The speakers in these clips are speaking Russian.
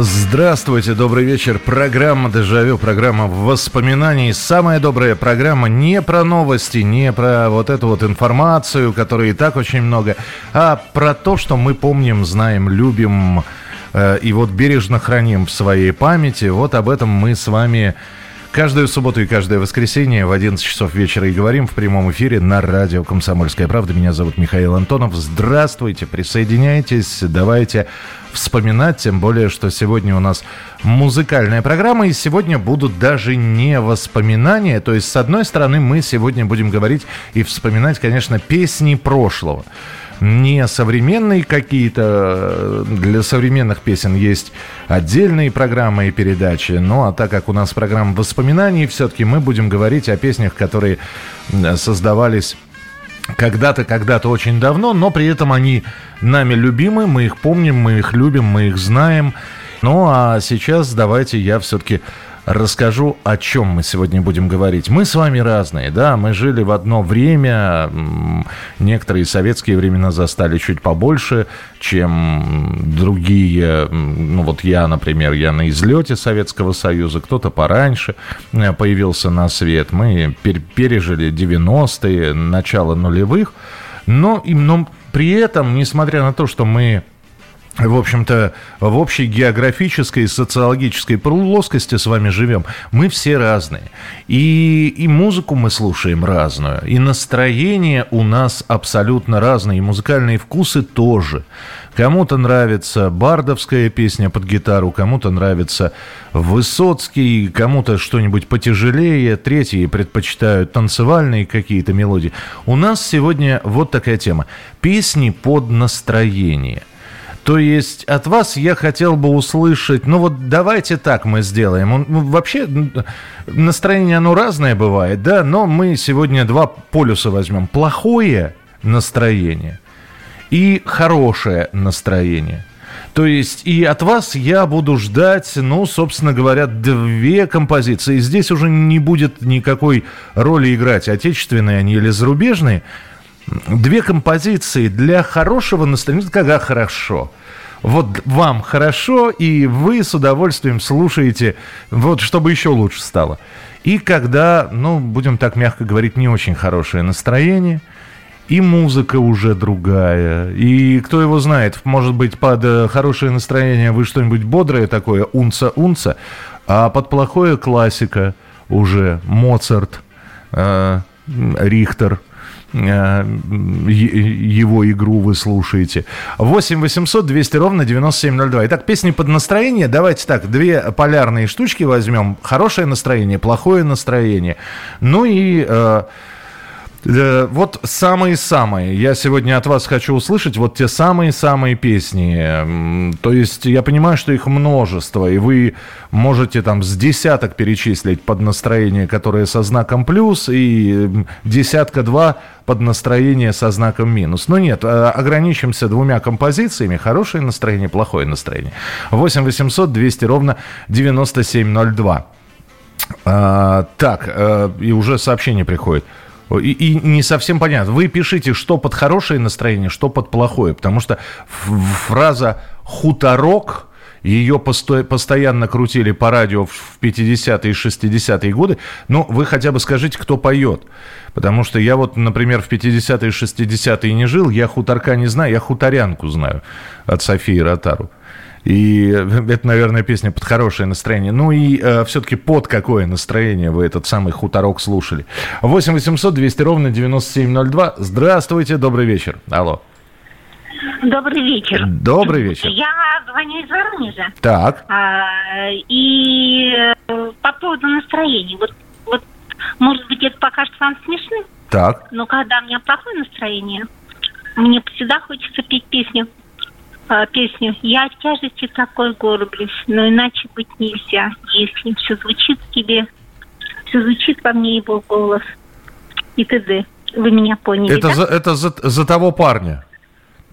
Здравствуйте, добрый вечер. Программа «Дежавю», программа воспоминаний. Самая добрая программа не про новости, не про вот эту вот информацию, которой и так очень много, а про то, что мы помним, знаем, любим э, и вот бережно храним в своей памяти. Вот об этом мы с вами Каждую субботу и каждое воскресенье в 11 часов вечера и говорим в прямом эфире на радио «Комсомольская правда». Меня зовут Михаил Антонов. Здравствуйте, присоединяйтесь, давайте вспоминать, тем более, что сегодня у нас музыкальная программа, и сегодня будут даже не воспоминания, то есть, с одной стороны, мы сегодня будем говорить и вспоминать, конечно, песни прошлого не современные какие-то. Для современных песен есть отдельные программы и передачи. Ну, а так как у нас программа воспоминаний, все-таки мы будем говорить о песнях, которые создавались когда-то, когда-то очень давно, но при этом они нами любимы, мы их помним, мы их любим, мы их знаем. Ну а сейчас давайте я все-таки расскажу, о чем мы сегодня будем говорить. Мы с вами разные, да, мы жили в одно время, некоторые советские времена застали чуть побольше, чем другие, ну вот я, например, я на излете Советского Союза, кто-то пораньше э, появился на свет, мы пережили 90-е, начало нулевых, но, но при этом, несмотря на то, что мы в общем-то, в общей географической и социологической плоскости с вами живем. Мы все разные. И, и музыку мы слушаем разную. И настроение у нас абсолютно разное. И музыкальные вкусы тоже. Кому-то нравится бардовская песня под гитару, кому-то нравится Высоцкий, кому-то что-нибудь потяжелее, третьи предпочитают танцевальные какие-то мелодии. У нас сегодня вот такая тема. Песни под настроение – то есть от вас я хотел бы услышать, ну вот давайте так мы сделаем. Ну, вообще настроение оно разное бывает, да, но мы сегодня два полюса возьмем. Плохое настроение и хорошее настроение. То есть и от вас я буду ждать, ну, собственно говоря, две композиции. Здесь уже не будет никакой роли играть, отечественные они или зарубежные. Две композиции для хорошего настроения. Когда хорошо вот вам хорошо, и вы с удовольствием слушаете, вот чтобы еще лучше стало. И когда, ну, будем так мягко говорить, не очень хорошее настроение, и музыка уже другая, и кто его знает, может быть, под э, хорошее настроение вы что-нибудь бодрое такое, унца-унца, а под плохое классика уже Моцарт, э, Рихтер, его игру вы слушаете. 8 800 200 ровно 9702. Итак, песни под настроение. Давайте так, две полярные штучки возьмем. Хорошее настроение, плохое настроение. Ну и... Э, Э, вот самые-самые. Я сегодня от вас хочу услышать вот те самые-самые песни. То есть я понимаю, что их множество, и вы можете там с десяток перечислить под настроение, которое со знаком плюс, и десятка-два под настроение со знаком минус. Но нет, а, ограничимся двумя композициями. Хорошее настроение, плохое настроение. 8 800 200 ровно 9702. А, так, а, и уже сообщение приходит. И, и не совсем понятно. Вы пишите, что под хорошее настроение, что под плохое. Потому что фраза «хуторок» ее посто... постоянно крутили по радио в 50-е и 60-е годы. Ну, вы хотя бы скажите, кто поет. Потому что я вот, например, в 50-е и 60-е не жил, я хуторка не знаю, я хуторянку знаю от Софии Ротару. И это, наверное, песня под хорошее настроение. Ну и э, все-таки под какое настроение вы этот самый хуторок слушали? 8 800 200 ровно 9702. Здравствуйте, добрый вечер. Алло. Добрый вечер. Добрый вечер. Я звоню из Воронежа. Так. А, и э, по поводу настроения. Вот, вот, может быть, это покажется вам смешным. Так. Но когда у меня плохое настроение, мне всегда хочется петь песню. Э, песню «Я от тяжести такой горблюсь, но иначе быть нельзя, если все звучит в тебе, все звучит во мне его голос» и т.д. Вы меня поняли, Это, да? за, это за, за того парня.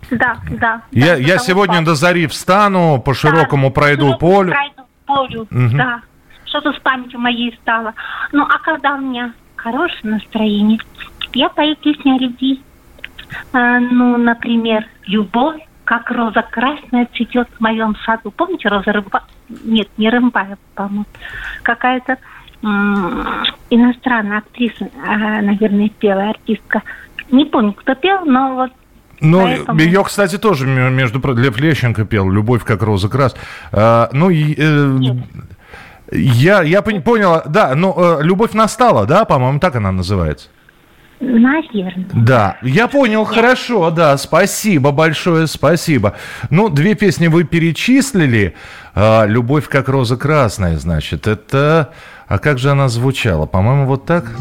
Да, да. Я, да, я сегодня что- до зари встану, по Да, широкому пройду широкому полю. Пройду полю, Мгм. да. Что-то с памятью моей стало. Ну, а когда у меня хорошее настроение, я пою песни о любви. А, ну, например, «Любовь, как роза красная, цветет в моем саду». Помните роза Рымба? Нет, не Рымбаева, по-моему. Какая-то иностранная актриса, а, наверное, пела, артистка. Не помню, кто пел, но вот Ну, Поэтому- ее, кстати, тоже, между прочим, Лев Лещенко пел «Любовь как роза крас». А, ну, и, э, Нет. я, я пон- поняла, да, ну, э, «Любовь настала», да, по-моему, так она называется. Наверное. Да, я понял, хорошо, да, спасибо большое, спасибо. Ну, две песни вы перечислили. А, «Любовь как роза красная», значит, это... А как же она звучала? По-моему, вот так?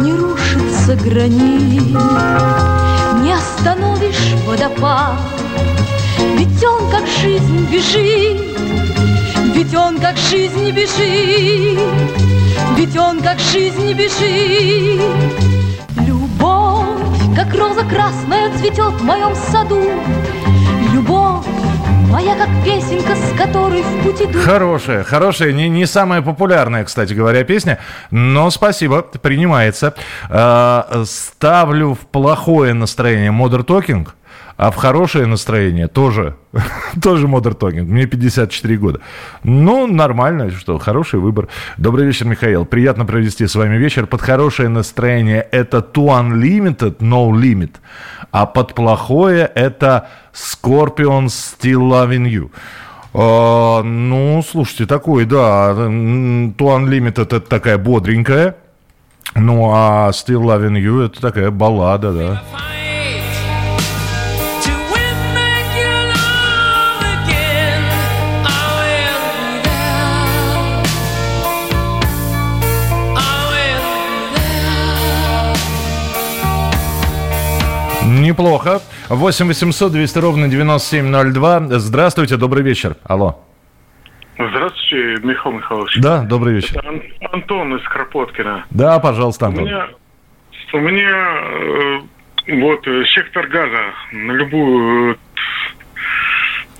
Не рушится гранит, не остановишь водопад. Ведь он как жизнь бежит, ведь он как жизнь бежит, ведь он как жизнь бежит. Как роза красная, цветет в моем саду. Любовь моя, как песенка, с которой в путь иду. Хорошая, хорошая, не, не самая популярная, кстати говоря, песня, но спасибо, принимается. А, ставлю в плохое настроение Modern Talking, а в хорошее настроение тоже, тоже Modern Talking. Мне 54 года. Ну, нормально, что, хороший выбор. Добрый вечер, Михаил. Приятно провести с вами вечер. Под хорошее настроение это To Unlimited, No Limit, а под плохое это Scorpions Still Loving You. А, ну, слушайте, такой, да, To Unlimited это такая бодренькая, ну, а Still Loving You это такая баллада, да. Неплохо. 8 800 200 ровно 9702. Здравствуйте, добрый вечер. Алло. Здравствуйте, Михаил Михайлович. Да, добрый вечер. Это Ан- Антон из Кропоткина. Да, пожалуйста, У Антон. меня, у меня э, вот э, сектор газа на любую...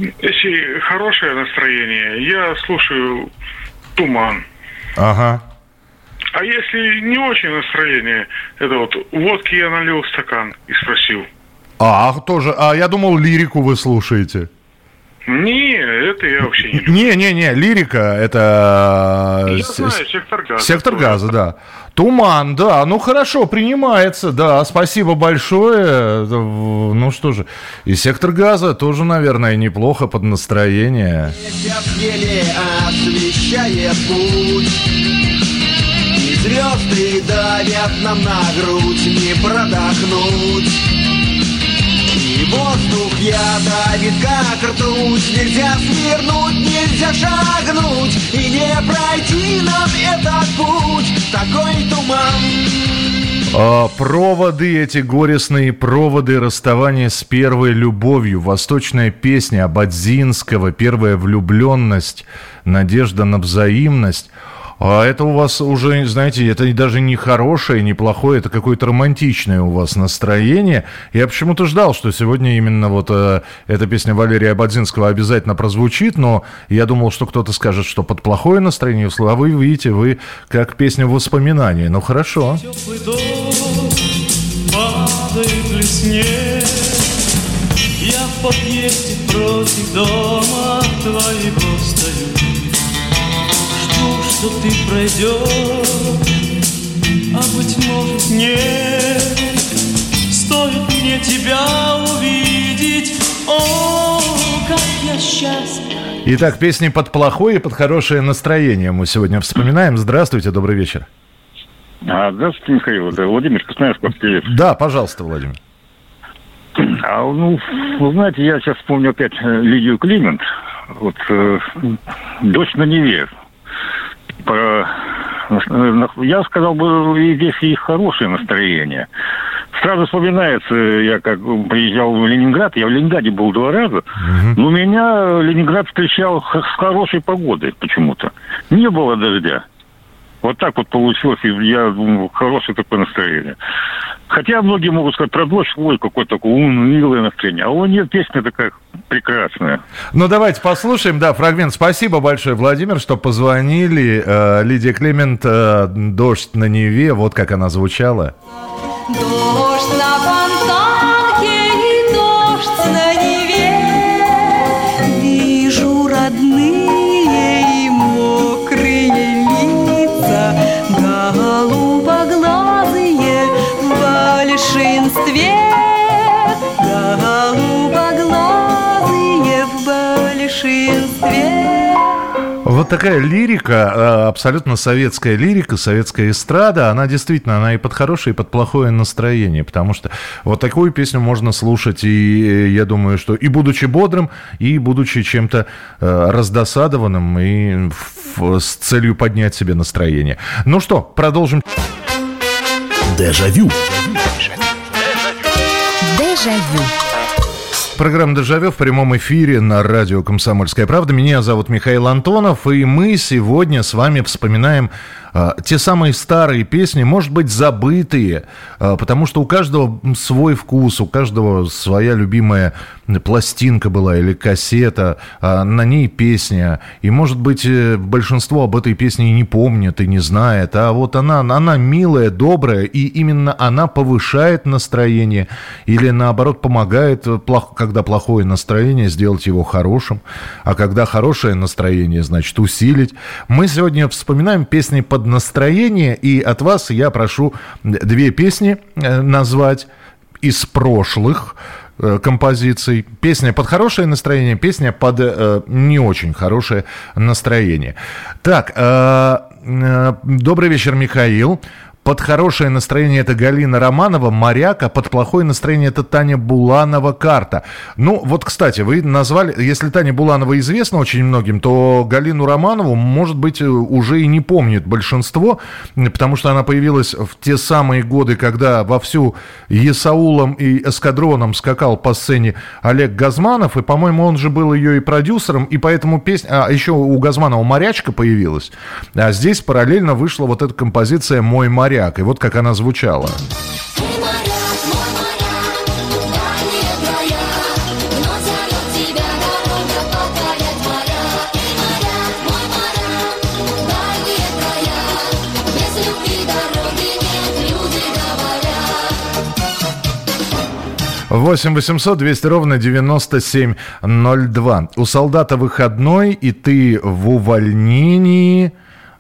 э, Если хорошее настроение, я слушаю туман. Ага. А если не очень настроение, это вот водки я налил в стакан и спросил. А, тоже. А я думал, лирику вы слушаете. Не, это я вообще не люблю. Не-не-не, лирика это... Я э, с- знаю, сектор газа. Сектор газа, да. Туман, да, ну хорошо, принимается, да, спасибо большое. Ну что же, и сектор газа тоже, наверное, неплохо под настроение. Освещает путь звезды давят нам на грудь Не продохнуть. И воздух ядовит, как ртуть. Нельзя свернуть, нельзя шагнуть. И не пройти нам этот путь. Такой туман. А, проводы, эти горестные проводы расставания с первой любовью. Восточная песня Абадзинского, первая влюбленность, надежда на взаимность. А это у вас уже, знаете, это даже не хорошее, не плохое, это какое-то романтичное у вас настроение. Я почему-то ждал, что сегодня именно вот э, эта песня Валерия Абадзинского обязательно прозвучит, но я думал, что кто-то скажет, что под плохое настроение, а вы видите, вы как песня воспоминаний. Ну хорошо. Я в подъезде против дома твоего ты пройдешь, а быть может нет Стоит мне тебя увидеть, о, как я счастлив Итак, песни под плохое и под хорошее настроение мы сегодня вспоминаем. Здравствуйте, добрый вечер. А, здравствуйте, Михаил. Это Владимир Красноярск, привет. Да, пожалуйста, Владимир. А, ну, вы знаете, я сейчас вспомню опять э, Лидию Климент. Вот э, «Дочь на Неве». Про- Я сказал бы, здесь и хорошее настроение. сразу вспоминается, я как приезжал в Ленинград, я в Ленинграде был два раза, но меня Ленинград встречал с хорошей погодой почему-то. Не было дождя. Вот так вот получилось, и я думаю, хорошее такое настроение. Хотя многие могут сказать про дождь, ой, какое такое унылое настроение. А у нет, песня такая прекрасная. Ну, давайте послушаем, да, фрагмент. Спасибо большое, Владимир, что позвонили. Э, Лидия Клемент, э, «Дождь на Неве», вот как она звучала. Дождь на Вот такая лирика, э, абсолютно советская лирика, советская эстрада, она действительно, она и под хорошее, и под плохое настроение, потому что вот такую песню можно слушать, и э, я думаю, что и будучи бодрым, и будучи чем-то э, раздосадованным, и с целью поднять себе настроение. Ну что, продолжим. Дежавю. Дежавю. Программа «Дежавю» в прямом эфире на радио «Комсомольская правда». Меня зовут Михаил Антонов, и мы сегодня с вами вспоминаем те самые старые песни, может быть, забытые, а, потому что у каждого свой вкус, у каждого своя любимая пластинка была или кассета, а, на ней песня, и, может быть, э, большинство об этой песне и не помнит, и не знает, а вот она, она милая, добрая, и именно она повышает настроение или, наоборот, помогает, э, когда плохое настроение, сделать его хорошим, а когда хорошее настроение, значит, усилить. Мы сегодня вспоминаем песни под настроение, и от вас я прошу две песни э, назвать из прошлых э, композиций. Песня под хорошее настроение, песня под э, не очень хорошее настроение. Так, э, э, добрый вечер, Михаил. Под хорошее настроение это Галина Романова, моряк, а под плохое настроение это Таня Буланова, карта. Ну, вот, кстати, вы назвали, если Таня Буланова известна очень многим, то Галину Романову, может быть, уже и не помнит большинство, потому что она появилась в те самые годы, когда вовсю Есаулом и эскадроном скакал по сцене Олег Газманов, и, по-моему, он же был ее и продюсером, и поэтому песня... А еще у Газманова «Морячка» появилась, а здесь параллельно вышла вот эта композиция «Мой моряк», и вот как она звучала. Восемь 800 200 ровно 9702. У солдата выходной, и ты в увольнении.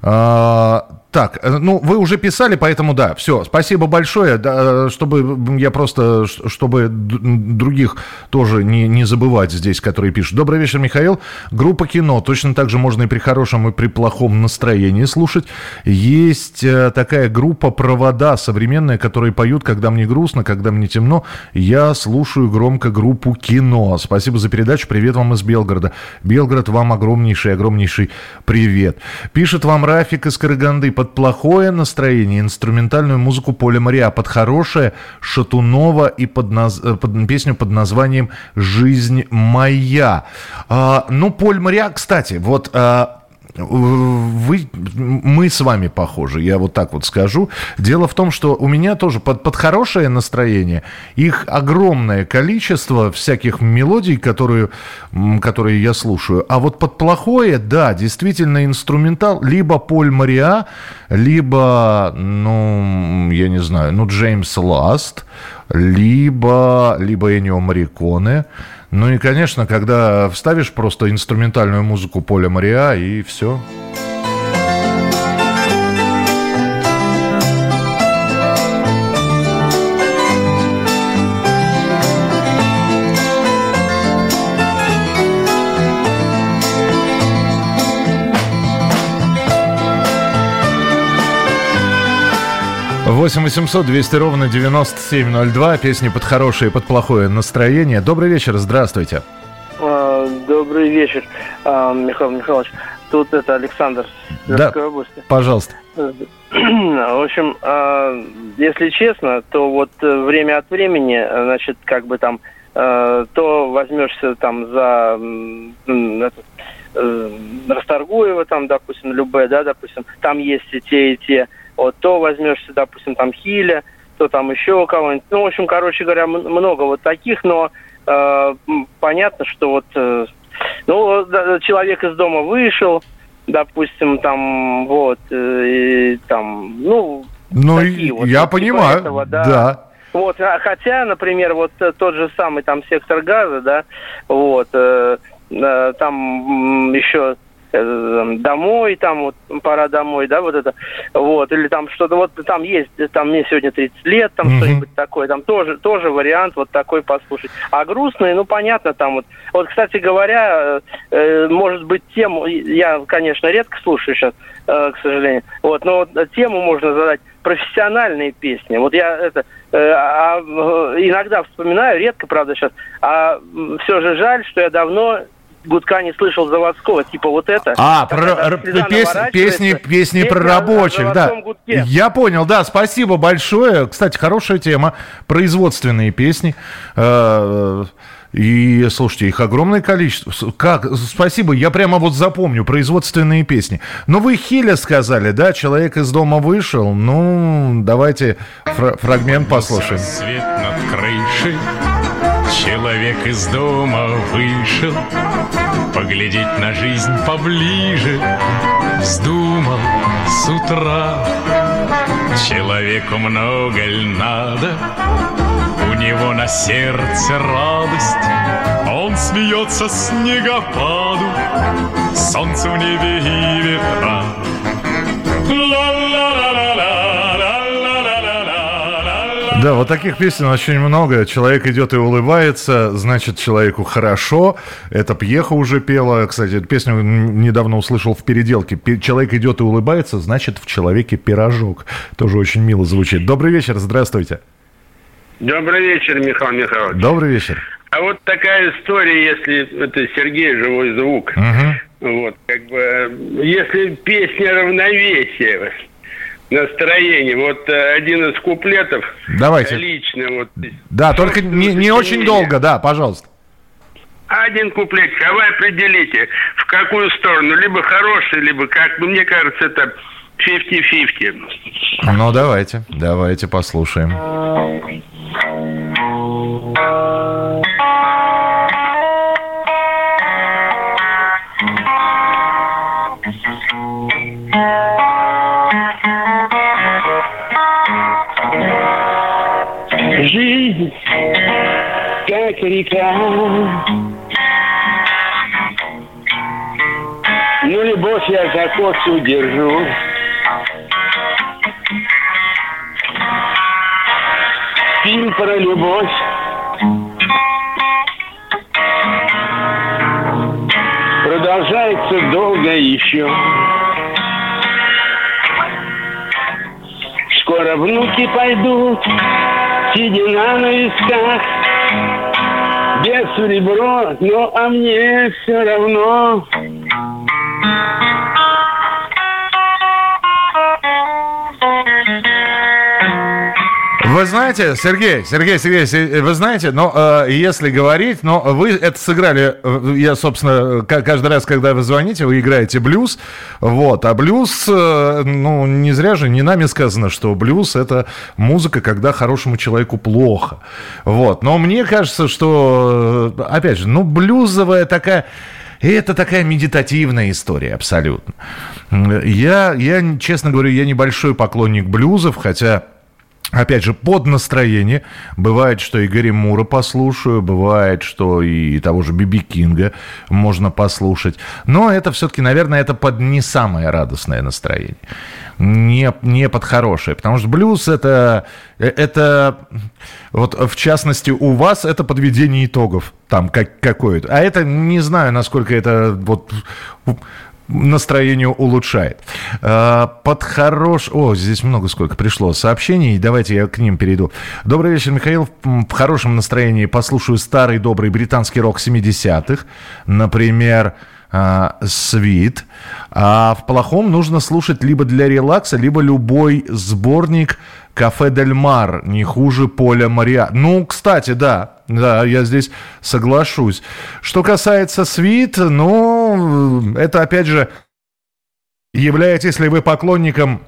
А, так, э, ну, вы уже писали, поэтому да, все, спасибо большое, да, чтобы я просто, чтобы других тоже не, не забывать здесь, которые пишут. Добрый вечер, Михаил. Группа кино, точно так же можно и при хорошем, и при плохом настроении слушать. Есть э, такая группа «Провода» современная, которые поют, когда мне грустно, когда мне темно. Я слушаю громко группу кино. Спасибо за передачу, привет вам из Белгорода. Белгород, вам огромнейший, огромнейший привет. Пишет вам Рафик из Караганды. Под плохое настроение инструментальную музыку Поля Мария, под хорошее Шатунова и под, наз- э, под песню под названием «Жизнь моя». А, ну, Поль Мария, кстати, вот... а, вы, мы с вами похожи, я вот так вот скажу. Дело в том, что у меня тоже под, под хорошее настроение их огромное количество всяких мелодий, которые, которые я слушаю. А вот под плохое, да, действительно инструментал, либо Поль Мариа, либо, ну, я не знаю, ну, Джеймс Ласт, либо, либо Энио Мариконе. Ну и, конечно, когда вставишь просто инструментальную музыку Поля Мариа, и все. Восемь 800 200 ровно 9702. Песни под хорошее и под плохое настроение. Добрый вечер, здравствуйте. А, Добрый вечер, а, Михаил Михайлович. тут это Александр Да. Области. Пожалуйста. В общем, а, если честно, то вот э, время от времени, э, значит, как бы там, э, то возьмешься там за э, Расторгуева, там, допустим, Любе, да, допустим, там есть и те, и те, вот, то возьмешься, допустим, там Хиля, то там еще кого-нибудь. Ну, в общем, короче говоря, много вот таких, но э, понятно, что вот, э, ну, человек из дома вышел, допустим, там, вот, э, и там, ну, Ну, такие вот, я вот типа понимаю. этого, да. да. Вот, а хотя, например, вот э, тот же самый там сектор газа, да, вот, э, э, там еще домой, там вот пора домой, да, вот это, вот, или там что-то, вот там есть, там мне сегодня 30 лет, там Мгм. что-нибудь такое, там тоже, тоже вариант вот такой послушать. А грустный, ну, понятно, там вот, вот, кстати говоря, э, э, может быть, тему, я, конечно, редко слушаю сейчас, э, к сожалению, вот, но вот тему можно задать профессиональные песни. Вот я это э, а, э, иногда вспоминаю, редко, правда, сейчас, а все же жаль, что я давно гудка не слышал заводского, типа вот это. А, про, пес- песни, песни про рабочих, да. гудке. Я понял, да, спасибо большое. Кстати, хорошая тема. Производственные песни. Э, И, слушайте, их огромное количество. Как? Спасибо, я прямо вот запомню производственные песни. Но вы Хиля сказали, да? Человек из дома вышел. Ну, давайте фра- фрагмент послушаем. Свет над крышей, Человек из дома вышел Поглядеть на жизнь поближе. Вздумал с утра. Человеку много ль надо? У него на сердце радость. Он смеется снегопаду. Солнце в небе и ветра. Ла-ла Да, вот таких песен очень много. Человек идет и улыбается, значит, человеку хорошо. Это Пьеха уже пела. Кстати, эту песню недавно услышал в переделке. Пе- Человек идет и улыбается, значит, в человеке пирожок. Тоже очень мило звучит. Добрый вечер, здравствуйте. Добрый вечер, Михаил Михайлович. Добрый вечер. А вот такая история, если это Сергей живой звук. Мгм. Вот, как бы, э, если песня равновесия, настроение, вот э, один из куплетов Давайте. лично вот. Да, только не, не очень долго, да, пожалуйста. Один куплетик, а вы определите, в какую сторону, либо хороший, либо как, ну, мне кажется, это 50-50. Ну, давайте, давайте послушаем. Река, ну, любовь я за косу держу. Фильм про любовь. Продолжается долго еще. Скоро внуки пойдут, седина на висках. Без серебро, но а мне все равно. Вы знаете, Сергей, Сергей, Сергей, Се- вы знаете, но э, если говорить, но вы это сыграли, э, я, собственно, ка- каждый раз, когда вы звоните, вы играете блюз, вот, а блюз, э, ну, не зря же, не нами сказано, что блюз это музыка, когда хорошему человеку плохо, вот, но мне кажется, что, э, опять же, ну, блюзовая такая... И это такая медитативная история абсолютно. Я, я, честно говорю, я небольшой поклонник блюзов, хотя Опять же, под настроение. Бывает, что и Мура послушаю, бывает, что и того же Биби Кинга можно послушать. Но это все-таки, наверное, это под не самое радостное настроение. Не, не под хорошее. Потому что блюз это, э, это, вот в частности, у вас это подведение итогов там как, какое-то. А это не знаю, насколько это вот настроение улучшает. А, Под хорош... О, здесь много сколько пришло сообщений. Давайте я к ним перейду. Добрый вечер, Михаил. В хорошем настроении послушаю старый добрый британский рок 70-х. Например, а, «Свит». А в плохом нужно слушать либо для релакса, либо любой сборник «Кафе Дель Мар», не хуже «Поля Мариа». Ну, кстати, да, да, я здесь соглашусь. Что касается «Свит», ну, это, опять же, являетесь ли вы поклонником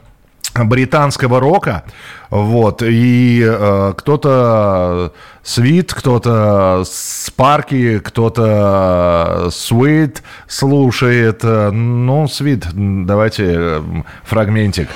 британского рока, вот, и э, кто-то свит, кто-то спарки, кто-то свит слушает, э, ну, свит, давайте э, фрагментик.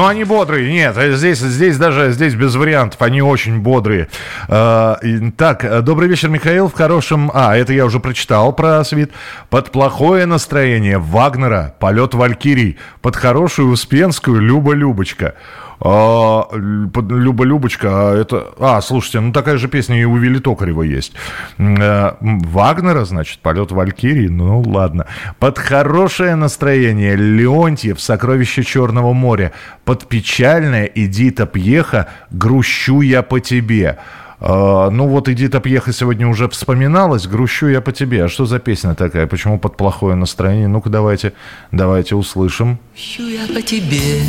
Но они бодрые, нет, э, здесь, здесь даже здесь без вариантов, они очень бодрые. И- так, э, добрый вечер, Михаил, в хорошем... А, это я уже прочитал про свит. Под плохое настроение Вагнера, полет Валькирий, под хорошую Успенскую Люба-Любочка. А, Л- под- Люба-Любочка, а это... А, слушайте, ну такая же песня и у Вилли Токарева есть. М, Вагнера, значит, полет Валькирии, ну ладно. Под хорошее настроение Леонтьев, сокровище Черного моря. Под печальное Эдита Пьеха, грущу я по тебе. А, ну вот Эдита Пьеха сегодня уже вспоминалась, грущу я по тебе. А что за песня такая? Почему под плохое настроение? Ну-ка давайте, давайте услышим. Ищу я по тебе,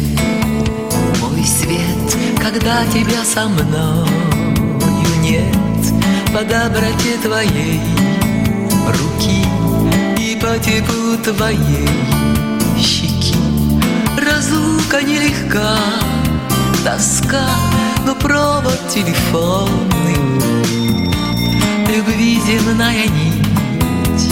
когда тебя со мною нет, по доброте твоей руки и по теплу твоей щеки. Разлука нелегка, тоска, но провод телефонный, любви земная нить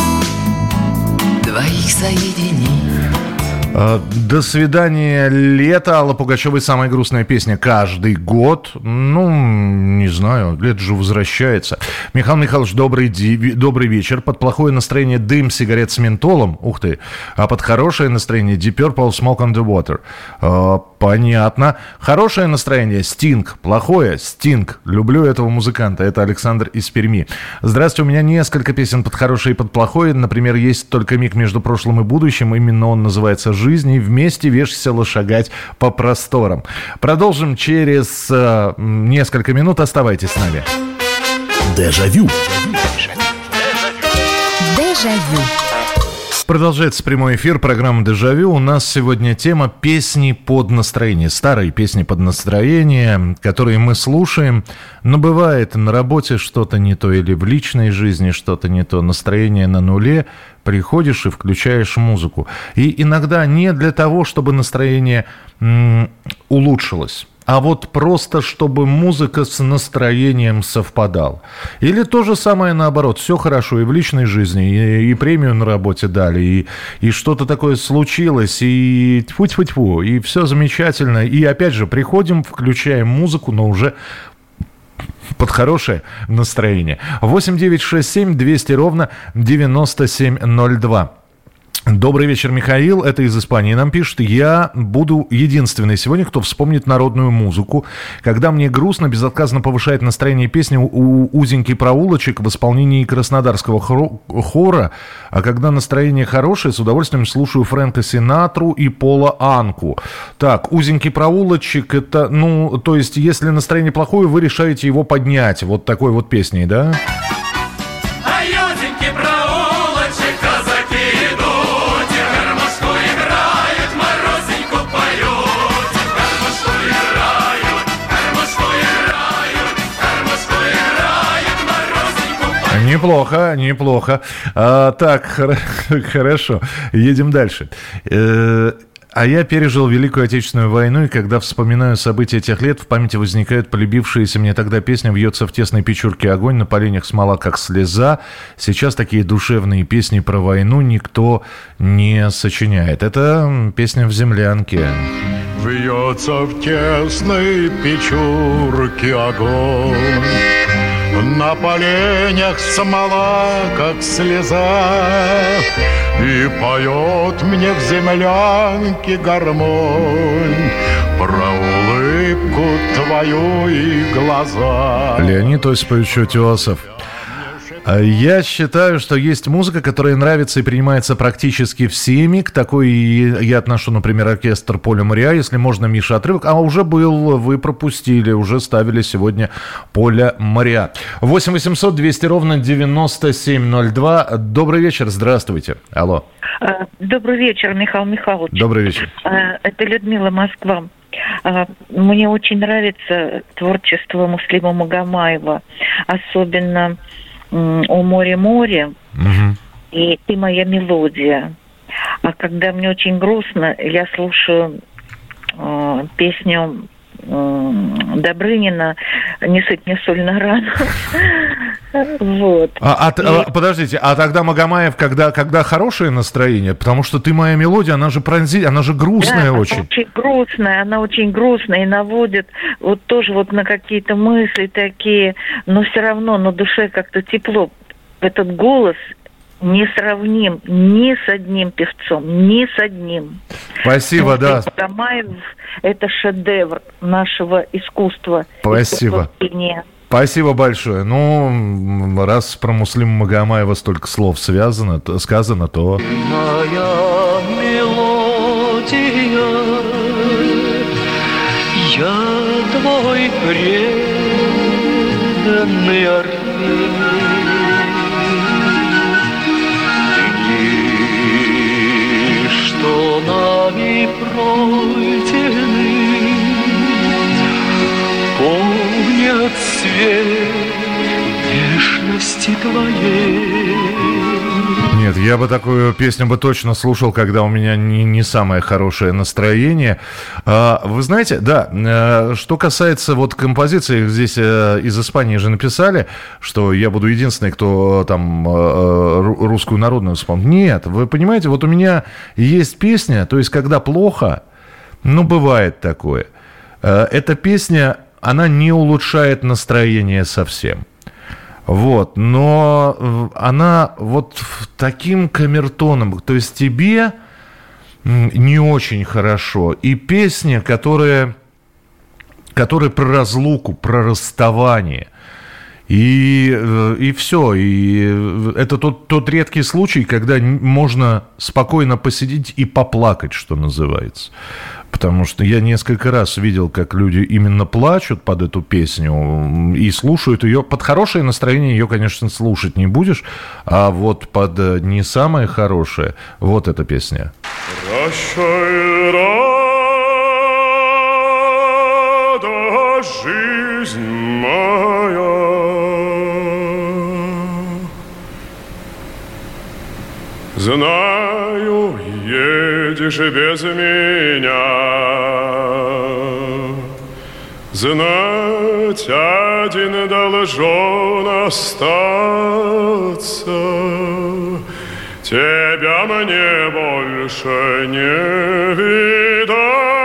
двоих соединит. А, До свидания, лето. Алла Пугачевой самая грустная песня каждый год. Ну, не знаю, лето же возвращается. Михаил Михайлович, добрый, ди- добрый вечер. Под плохое настроение дым сигарет с ментолом. Ух ты. А под хорошее настроение Deep Purple Smoke on the Water. Понятно. Хорошее настроение Стинг. Плохое Стинг. Люблю этого музыканта. Это Александр из Перми. Здравствуйте, у меня несколько песен под хорошее и под плохое. Например, есть только миг между прошлым и будущим. Именно он называется «Жизнь». И вместе вешайся шагать по просторам. Продолжим через э, несколько минут. Оставайтесь с нами. Дежавю. Дежавю. Продолжается прямой эфир программы «Дежавю». У нас сегодня тема «Песни под настроение». Старые песни под настроение, которые мы слушаем. Но бывает на работе что-то не то или в личной жизни что-то не то. Настроение на нуле. Приходишь и включаешь музыку. И иногда не для того, чтобы настроение улучшилось а вот просто чтобы музыка с настроением совпадала. Или то же самое наоборот, все хорошо и в личной жизни, и, и премию на работе дали, и, и что-то такое случилось, и тьфу тьфу тьфу и все замечательно. И опять же, приходим, включаем музыку, но уже под хорошее настроение. 8 9 6 7 200 ровно 9702. Добрый вечер, Михаил. Это из Испании нам пишет. Я буду единственный сегодня, кто вспомнит народную музыку. Когда мне грустно, безотказно повышает настроение песни у «Узенький проулочек» в исполнении краснодарского хора. А когда настроение хорошее, с удовольствием слушаю Фрэнка Синатру и Пола Анку. Так, «Узенький проулочек» это, ну, то есть, если настроение плохое, вы решаете его поднять. Вот такой вот песней, да? А Неплохо, неплохо. А, так, хор- хорошо. Едем дальше. Э, А я пережил Великую Отечественную войну, и когда вспоминаю события тех лет, в памяти возникает полюбившаяся мне тогда песня «Вьется в тесной печурке огонь, на поленях смола, как слеза». Сейчас такие душевные песни про войну никто не сочиняет. Это песня в землянке. Вьется в тесной печурке огонь, На поленях смола, как слеза, И поет мне в землянке гармонь Про улыбку твою и глаза. Леонид Осипович Утесов. А Я считаю, что есть музыка, которая нравится и принимается практически всеми. К такой я отношу, например, оркестр Поля Мариа, если можно, Миша, отрывок. А уже был, вы пропустили, уже ставили сегодня Поля Мариа. 8 800 200 ровно 9702. Добрый вечер, здравствуйте. Алло. А, Добрый вечер, Михаил Михайлович. Добрый вечер. А, Это Людмила Москва. Мне очень нравится творчество Муслима Магомаева, особенно «О море-море» и «Ты моя мелодия». А когда мне очень грустно, я слушаю э, песню Добрынина «Не сыпь мне соль на рану». Вот. А, а а, подождите, а тогда Магомаев, когда, когда хорошее настроение, потому что ты моя мелодия, она же пронзи, она же грустная Да, она очень. очень грустная, она очень грустная и наводит вот тоже вот на какие-то мысли такие, но все равно на душе как-то тепло. Этот голос не сравним ни с одним певцом, ни с одним. Спасибо, да. Магомаев – это шедевр нашего искусства. Спасибо. искусства. Спасибо большое. Ну, раз про Муслима Магомаева столько слов связано, то- сказано, то... Моя мелодия, я твой преданный Дни, нежности твоей. Нет, я бы такую песню бы точно слушал, когда у меня не, не самое хорошее настроение. А, вы знаете, да, э, что касается вот композиции, здесь э, из Испании же написали, что я буду единственный, кто там э, ру- русскую народную вспомнит. Нет, вы понимаете, вот у меня есть песня, то есть когда плохо, ну, бывает такое. Эта песня, она не улучшает настроение совсем. Вот, но э, она вот таким камертоном, то есть тебе не очень хорошо. И песня, которая, которая про разлуку, про расставание. И, э, и все. И э, это тот, тот редкий случай, когда можно спокойно посидеть и поплакать, что называется. Потому что я несколько раз видел, как люди именно плачут под эту песню и слушают ее. Под хорошее настроение ее, конечно, слушать не будешь, а вот под э, не самое хорошее, вот эта песня. Прощай, рада жизнь моя. Знаю, едешь без меня. Знать один должен остаться. Тебя мне больше не видать.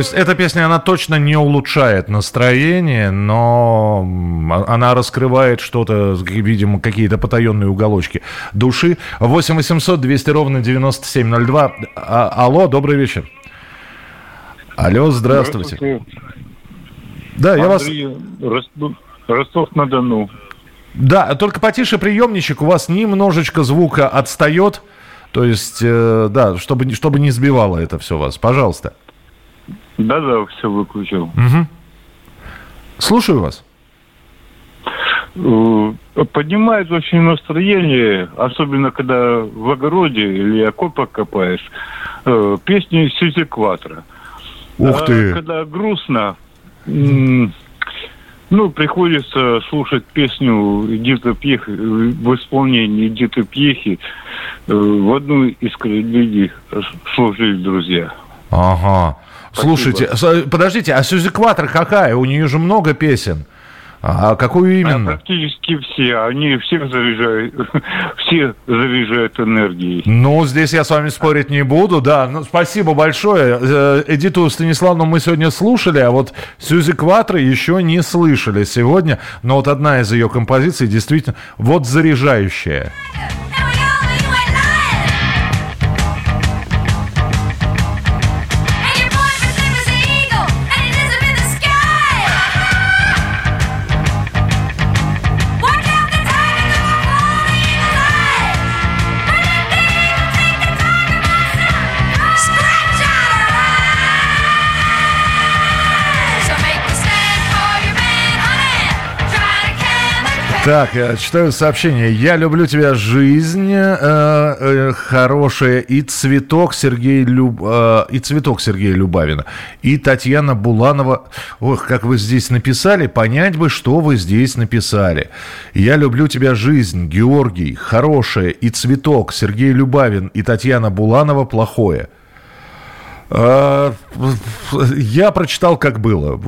Есть эта песня, она точно не улучшает настроение, но а- она раскрывает что-то, видимо, какие-то потаенные уголочки души. 8 800 200 ровно 9702. А- алло, добрый вечер. Алло, здравствуйте. Да, я вас... Андрей, Ростов- Ростов-на-Дону. Да, только потише приемничек, у вас немножечко звука отстает. То есть, э, да, чтобы, чтобы не сбивало это все вас. Пожалуйста. Да-да, все выключил. Мгм. Слушаю вас. Э, Поднимает очень настроение, особенно когда в огороде или окопах копаешь, э, песни Сьюзи Кватро. Ух А ты. Когда грустно, ну, приходится слушать песню Эдита Пьехи, в исполнении Эдиты Пьехи э, в одну из комедий «Слушали друзья». Ага. Слушайте, с- подождите, а Сьюзи Кватро какая? У нее же много песен. А какую А именно? практически все, они всех заряжают, все заряжают энергией. Ну, здесь я с вами спорить не буду, да. Ну, спасибо большое. Э, Эдиту Станиславну мы сегодня слушали, а вот Сьюзи Кватро еще не слышали сегодня. Но вот одна из ее композиций действительно вот заряжающая. Так, я читаю сообщение. Я люблю тебя, жизнь э, э, хорошая и цветок Сергея Люб... э, и цветок Сергея Любавина и Татьяна Буланова. Ох, как вы здесь написали, понять бы, что вы здесь написали. Я люблю тебя, жизнь, Георгий, хорошая и цветок Сергей Любавин и Татьяна Буланова плохое. А, Я прочитал, как было.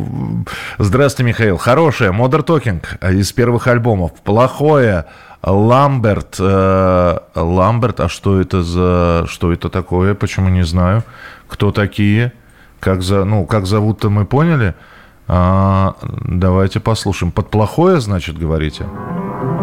Здравствуйте, Михаил. Хорошее. Modern Talking из первых альбомов. Плохое. Ламберт. э, Ламберт. А что это за... Что это такое? Почему не знаю. Кто такие? Как, за... ну, как зовут-то мы поняли? А, давайте послушаем. Под плохое, значит, говорите? Ух.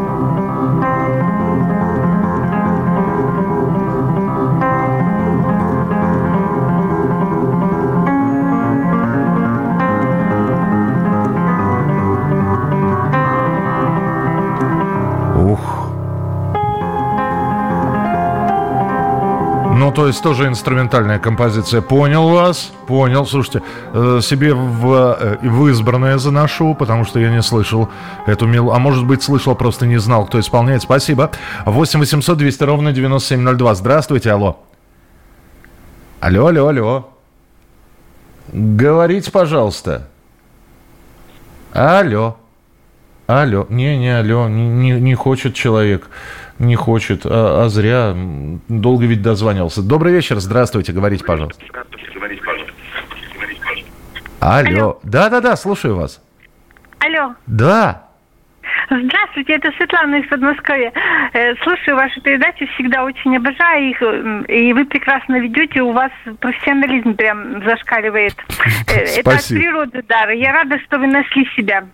Ну, то есть тоже инструментальная композиция. Понял вас, понял. Слушайте, э, себе в, э, в избранное заношу, потому что я не слышал эту мелодию. А может быть, слышал, просто не знал, кто исполняет. Спасибо. 8 800 200 ровно 9702. Здравствуйте, алло. Алло, алло, алло. Говорите, пожалуйста. Алло. Алло. Не, не алло. Не, не- не хочет человек. Не хочет. А, а зря. Долго ведь дозванивался. Добрый вечер. Здравствуйте. Говорите, пожалуйста. Алло. Да-да-да, слушаю вас. Алло. Да. Здравствуйте, это Светлана из Подмосковья. Э, Слушаю ваши передачи, всегда очень обожаю их, м, и вы прекрасно ведете, у вас профессионализм прям зашкаливает. Э, Это от Спасибо. природы дар. Я рада, что вы нашли себя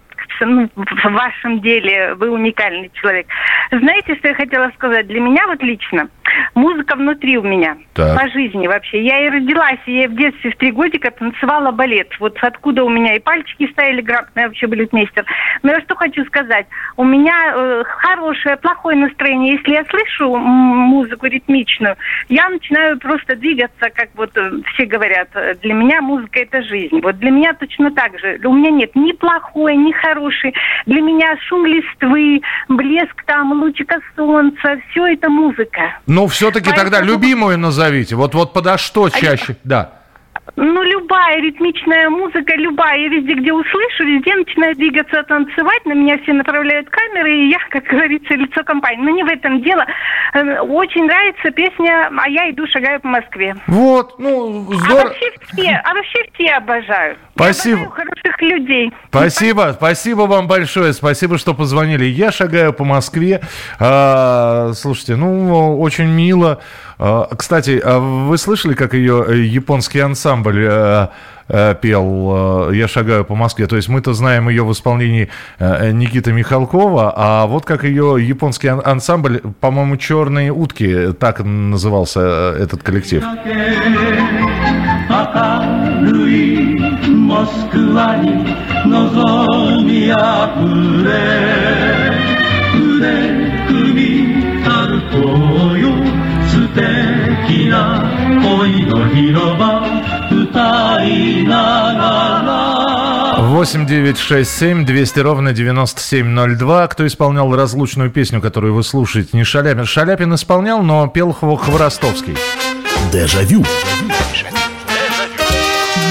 ну, в вашем деле, вы уникальный человек. Знаете, что я хотела сказать? Для меня вот лично музыка внутри у меня, Так. по жизни вообще. Я и родилась, и я в детстве в три годика танцевала балет. Вот откуда у меня и пальчики стояли грамотные, вообще балетмейстер. Но я что хочу сказать. У меня э, хорошее, плохое настроение. Если я слышу музыку ритмичную, я начинаю просто двигаться, как вот э, все говорят. Для меня музыка это жизнь. Вот для меня точно так же. У меня нет ни плохой, ни хороший. Для меня шум листвы, блеск там, лучика солнца, все это музыка. Ну, все-таки тогда любимую назовите. Вот, вот подо что чаще? Да. Ну, любая ритмичная музыка, любая, я везде, где услышу, везде начинаю двигаться, танцевать, на меня все направляют камеры, и я, как говорится, лицо компании. Но не в этом дело. Э, Очень нравится песня «А я иду, шагаю по Москве». Вот, ну, А здорово. вообще все, а вообще все обожаю. Спасибо. Я обожаю хороших людей. Спасибо, спасибо вам большое, спасибо, что позвонили. Я шагаю по Москве. А, слушайте, ну, очень мило. А, кстати, а вы слышали, как ее э, японский ансамбль э, э, пел «Я шагаю по Москве»? То есть мы-то знаем ее в исполнении Никиты Михалкова, а вот как ее японский ан- ансамбль, по-моему, «Черные утки», так назывался этот коллектив. 明 敵な恋の広場歌いながら 8 9 6 7 200 ровно 9702. Кто исполнял разлучную песню, которую вы слушаете? Не Шаляпин. Шаляпин исполнял, но пел Хво- Хворостовский. Дежавю.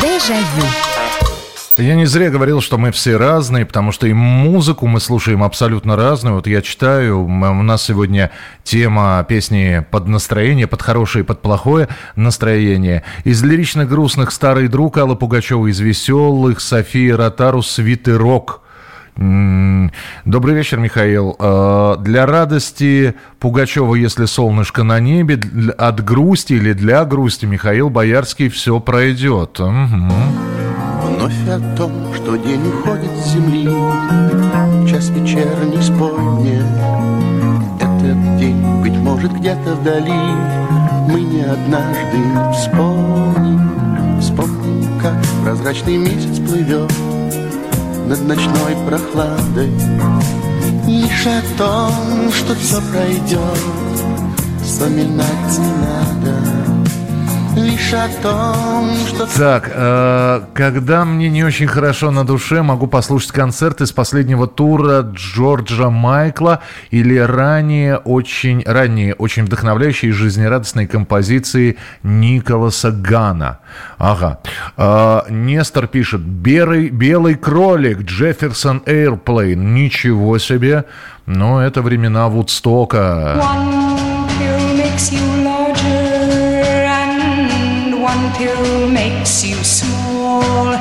Дежавю. Я не зря говорил, что мы все разные, потому что и музыку мы слушаем абсолютно разную. Вот я читаю, у нас сегодня тема песни под настроение, под хорошее и под плохое настроение. Из лиричных грустных «Старый друг» Алла Пугачева, из веселых София Ротару «Свитерок». М, Добрый вечер, Михаил. Э, Для радости Пугачева, если солнышко на небе, от грусти или для грусти Михаил Боярский все пройдет. Мгм. Вновь о том, что день уходит с земли, Час вечерний спой мне. Этот день, быть может, где-то вдали, Мы не однажды вспомним, Вспомним, как прозрачный месяц плывет Над ночной прохладой. Лишь о том, что все пройдет, Вспоминать не надо. Лишь о том, что... Так, э, когда мне не очень хорошо на душе, могу послушать концерт из последнего тура Джорджа Майкла или ранее очень, ранее очень вдохновляющие и жизнерадостные композиции Николаса Гана. Ага. Э, Нестор пишет, белый, белый кролик, Джефферсон Эйрплейн. Ничего себе. Но это времена Вудстока. One pill makes you pill makes you small.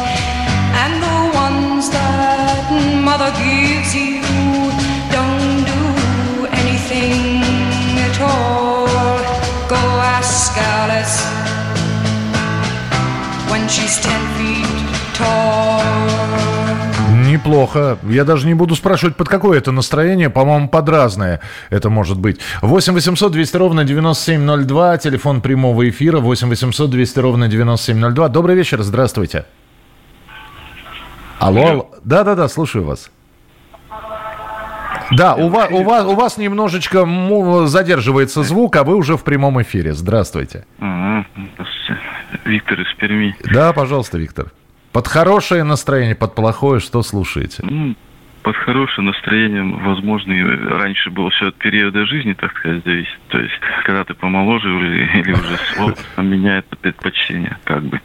And the ones that mother gives you don't do anything at all. Go ask Alice when she's ten feet tall. Неплохо. Я даже не буду спрашивать, под какое это настроение. По-моему, под разное это может быть. 8 800 200 ровно 9702. Телефон прямого эфира. 8 800 200 ровно 9702. Добрый вечер. Здравствуйте. Алло. Да-да-да, слушаю вас. Да, у вас, у, вас, у вас немножечко задерживается звук, а вы уже в прямом эфире. Здравствуйте. Здравствуйте. Виктор из Перми. Да, пожалуйста, Виктор. Под хорошее настроение, под плохое, что слушаете? Ну, под хорошим настроением, возможно, и раньше было все от периода жизни, так сказать, зависит. То есть, когда ты помоложе или, или уже с возрастом меняет предпочтение, как бы.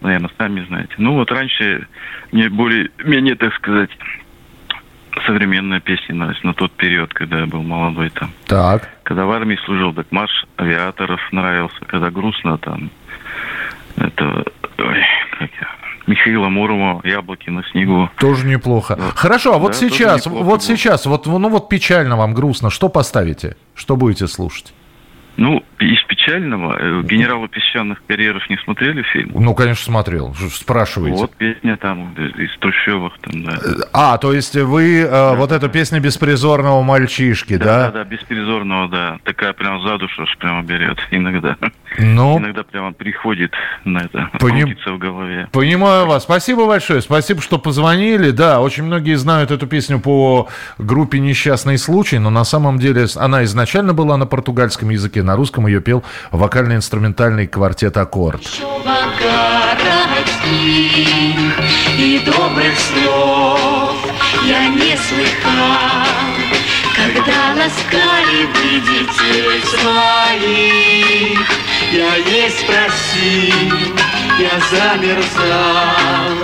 Наверное, сами знаете. Ну, вот раньше мне более-менее, так сказать, современная песня нравится на тот период, когда я был молодой там. Так. Когда в армии служил, так марш авиаторов нравился. Когда грустно, там, это, ой, как я, Михаила Муромова «Яблоки на снегу». Тоже неплохо. Хорошо, а вот Да, сейчас, вот было. сейчас, вот, ну вот печально вам, грустно, что поставите? Что будете слушать? Ну, печального, э, «Генерала песчаных карьеров» не смотрели фильм? Ну, конечно, смотрел. Спрашиваете. Вот песня там э, из трущобах там, да. А, то есть вы э, вот эту песню беспризорного мальчишки, Да, да? да, да, беспризорного, да. Такая прям за душу прямо берет иногда. Ну. Иногда прямо приходит на это, Поним- в голове. Понимаю вас. Спасибо большое. Спасибо, что позвонили. Да, очень многие знают эту песню по группе «Несчастный случай», но на самом деле она изначально была на португальском языке, на русском ее пел вокально-инструментальный квартет «Аккорд». и добрых слов я не слыхал, когда ласкали вы детей своих. Я не спросил, я замерзал,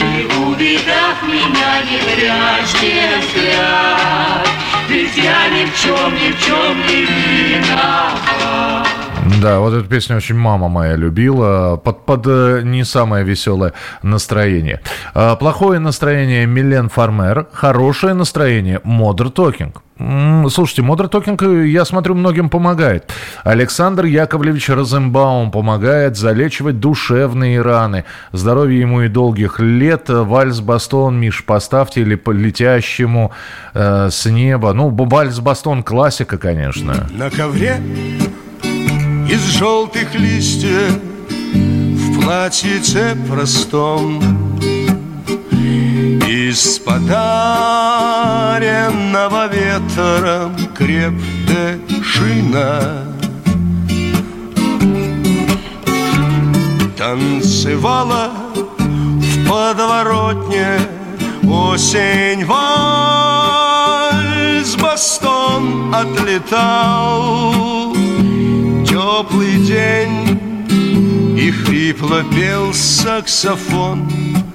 и увидав меня не прячьте взгляд, ведь я ни в чем, ни в чем не виноват. Да, вот эту песню очень мама моя любила, под, под э, не самое веселое настроение. А, Плохое настроение Милен Фармер, хорошее настроение Modern Talking. Слушайте, Modern Talking, э, я смотрю, многим помогает. Александр Яковлевич Розенбаум помогает залечивать душевные раны. Здоровья ему и долгих лет. Вальс-бастон, Миш, поставьте или по летящему э, с неба. Ну, вальс-бастон классика, конечно. На ковре из желтых листьев В платьице простом Из подаренного ветром крепкая шина. Танцевала в подворотне осень вальс бастон отлетал Теплый день и хрипло пел саксофон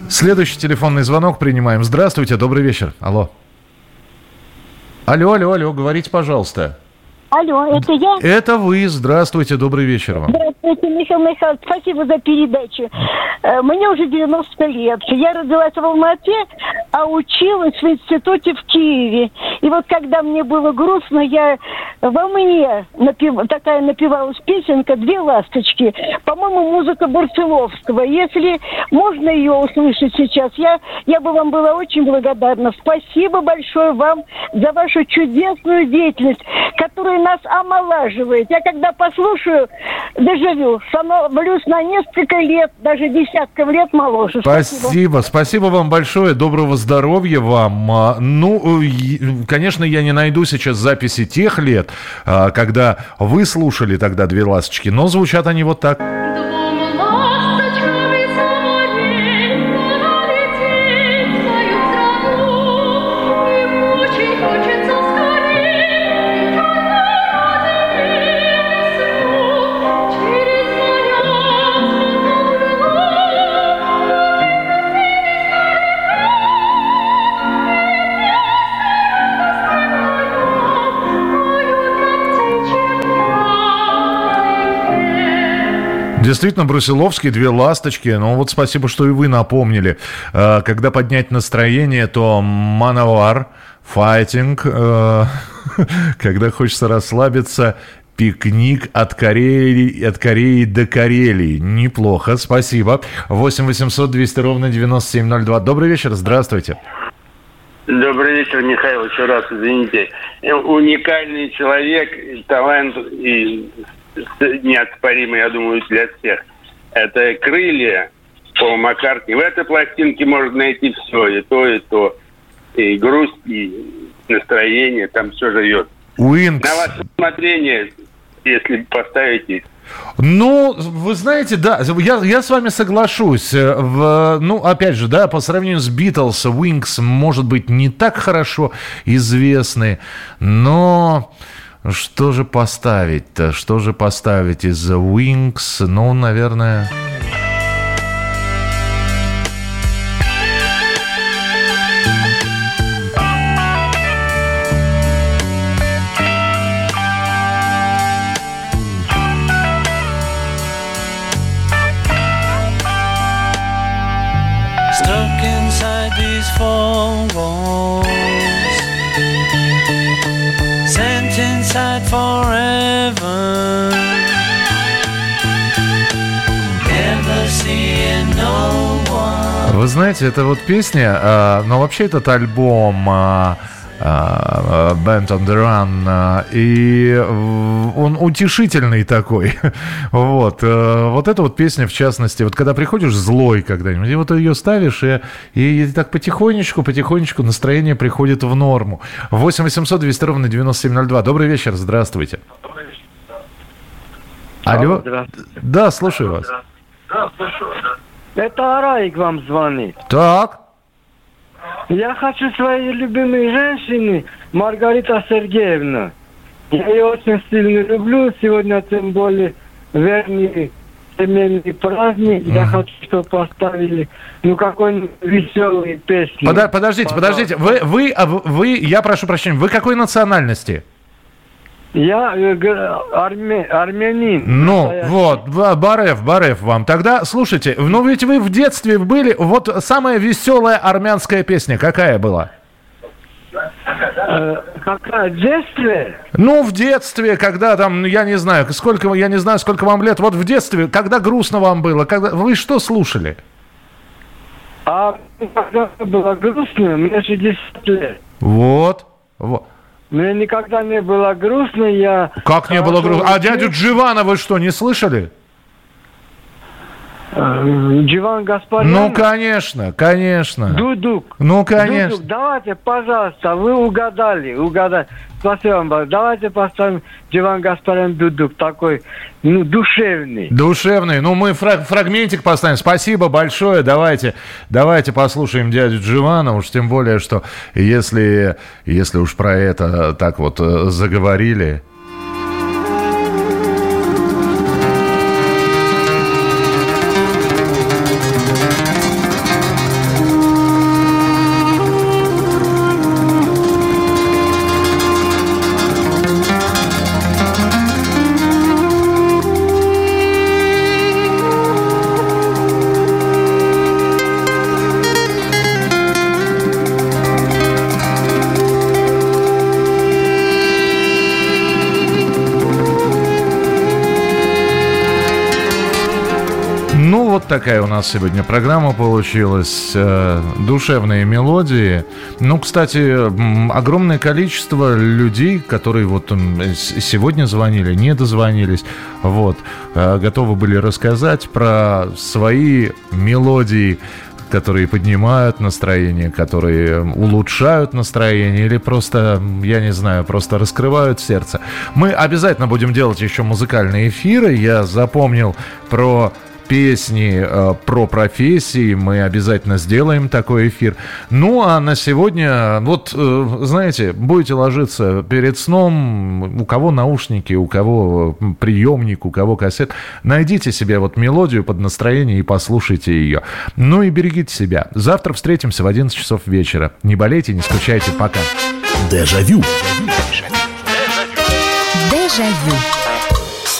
Следующий телефонный звонок принимаем. Здравствуйте, добрый вечер. Алло. Алло, алло, алло, говорите, пожалуйста. Алло, это я? Это вы. Здравствуйте, добрый вечер вам. Здравствуйте, Михаил Михайлович, спасибо за передачу. Э, Мне уже 90 лет. Я родилась в Алмате, а училась в институте в Киеве. И вот когда мне было грустно, я во мне напев- такая напевалась песенка «Две ласточки». По-моему, музыка Барцеловского. Если можно ее услышать сейчас, я, я бы вам была очень благодарна. Спасибо большое вам за вашу чудесную деятельность, которая нас омолаживает. Я когда послушаю дежавю, становлюсь на несколько лет, даже десятков лет моложе. Спасибо, спасибо вам большое, доброго здоровья вам. А, Ну, э, конечно, я не найду сейчас записи тех лет, а, когда вы слушали тогда «Две ласточки», но звучат они вот так. Действительно, Брусиловский, две ласточки. Ну вот спасибо, что и вы напомнили. Э, Когда поднять настроение, то Мановар, Файтинг. э, Когда хочется расслабиться, Пикник от Кореи, от Кореи до Карелии. Неплохо, спасибо. 8 800 200 ровно 9702. Добрый вечер, здравствуйте. Добрый вечер, Михаил, еще раз извините. Э, Уникальный человек, талант и неоспоримый, я думаю, для всех. Это крылья Пола Маккартни. В этой пластинке можно найти все, и то, и то. И грусть, и настроение, там все живет. Уинкс. На ваше усмотрение, если поставите Ну, вы знаете, да, я, я с вами соглашусь. Э, В, ну, опять же, да, по сравнению с Битлз, Wings, может быть, не так хорошо известны, но что же поставить-то? Что же поставить из Wings? Ну, наверное... Вы знаете, это вот песня, а, но вообще этот альбом а, а, Band on the Run, а, и он утешительный такой. Вот. э, Вот эта вот песня, в частности, вот когда приходишь злой когда-нибудь, и вот ее ставишь, и, и так потихонечку, потихонечку настроение приходит в норму. 8 800 200 ровно 9702. Добрый вечер, здравствуйте. Алло? Да, слушаю вас. Это Араик вам звонит. Так. Я хочу своей любимой женщины, Маргарита Сергеевна. Я ее очень сильно люблю. Сегодня тем более верный семейный праздник. Я хочу, чтобы поставили ну какой-нибудь веселый песни. Пода- подождите, подождите. Вы, вы, а вы- вы, я прошу прощения, вы какой национальности? Я э, арме- армянин. Ну, Настоящий. вот, Ба- Барев, Барев вам. Тогда, слушайте, ну ведь вы в детстве были, вот самая веселая армянская песня какая была? Э, Какая в детстве? Ну, в детстве, когда там, ну, я не знаю, сколько, я не знаю, сколько вам лет, вот в детстве, когда грустно вам было, когда, вы что слушали? А когда было грустно, мне 60 лет. Вот. вот. Мне никогда не было грустно, я... Как не было грустно? А дядю Дживана вы что, не слышали? Э, Дживан Гаспарян? Ну, конечно, конечно. Дудук. Ну, конечно. Дудук, давайте, пожалуйста, вы угадали, угадали. Спасибо вам. Давайте поставим Дживан Гаспарян Дудук, такой, ну, душевный. Душевный. Ну, мы фраг- фрагментик поставим. Спасибо большое. Давайте, давайте послушаем дядю Дживана. Уж тем более, что если, если уж про это так вот э, заговорили. Такая у нас сегодня программа получилась. Э, душевные мелодии. Ну, кстати, огромное количество людей, которые вот сегодня звонили, не дозвонились, вот, э, готовы были рассказать про свои мелодии, которые поднимают настроение, которые улучшают настроение или просто, я не знаю, просто раскрывают сердце. Мы обязательно будем делать еще музыкальные эфиры. Я запомнил про песни э, про профессии. Мы обязательно сделаем такой эфир. Ну, а на сегодня, вот, э, знаете, будете ложиться перед сном, у кого наушники, у кого приемник, у кого кассет, найдите себе вот мелодию под настроение и послушайте ее. Ну и берегите себя. Завтра встретимся в 11 часов вечера. Не болейте, не скучайте. Пока. Дежавю. Дежавю.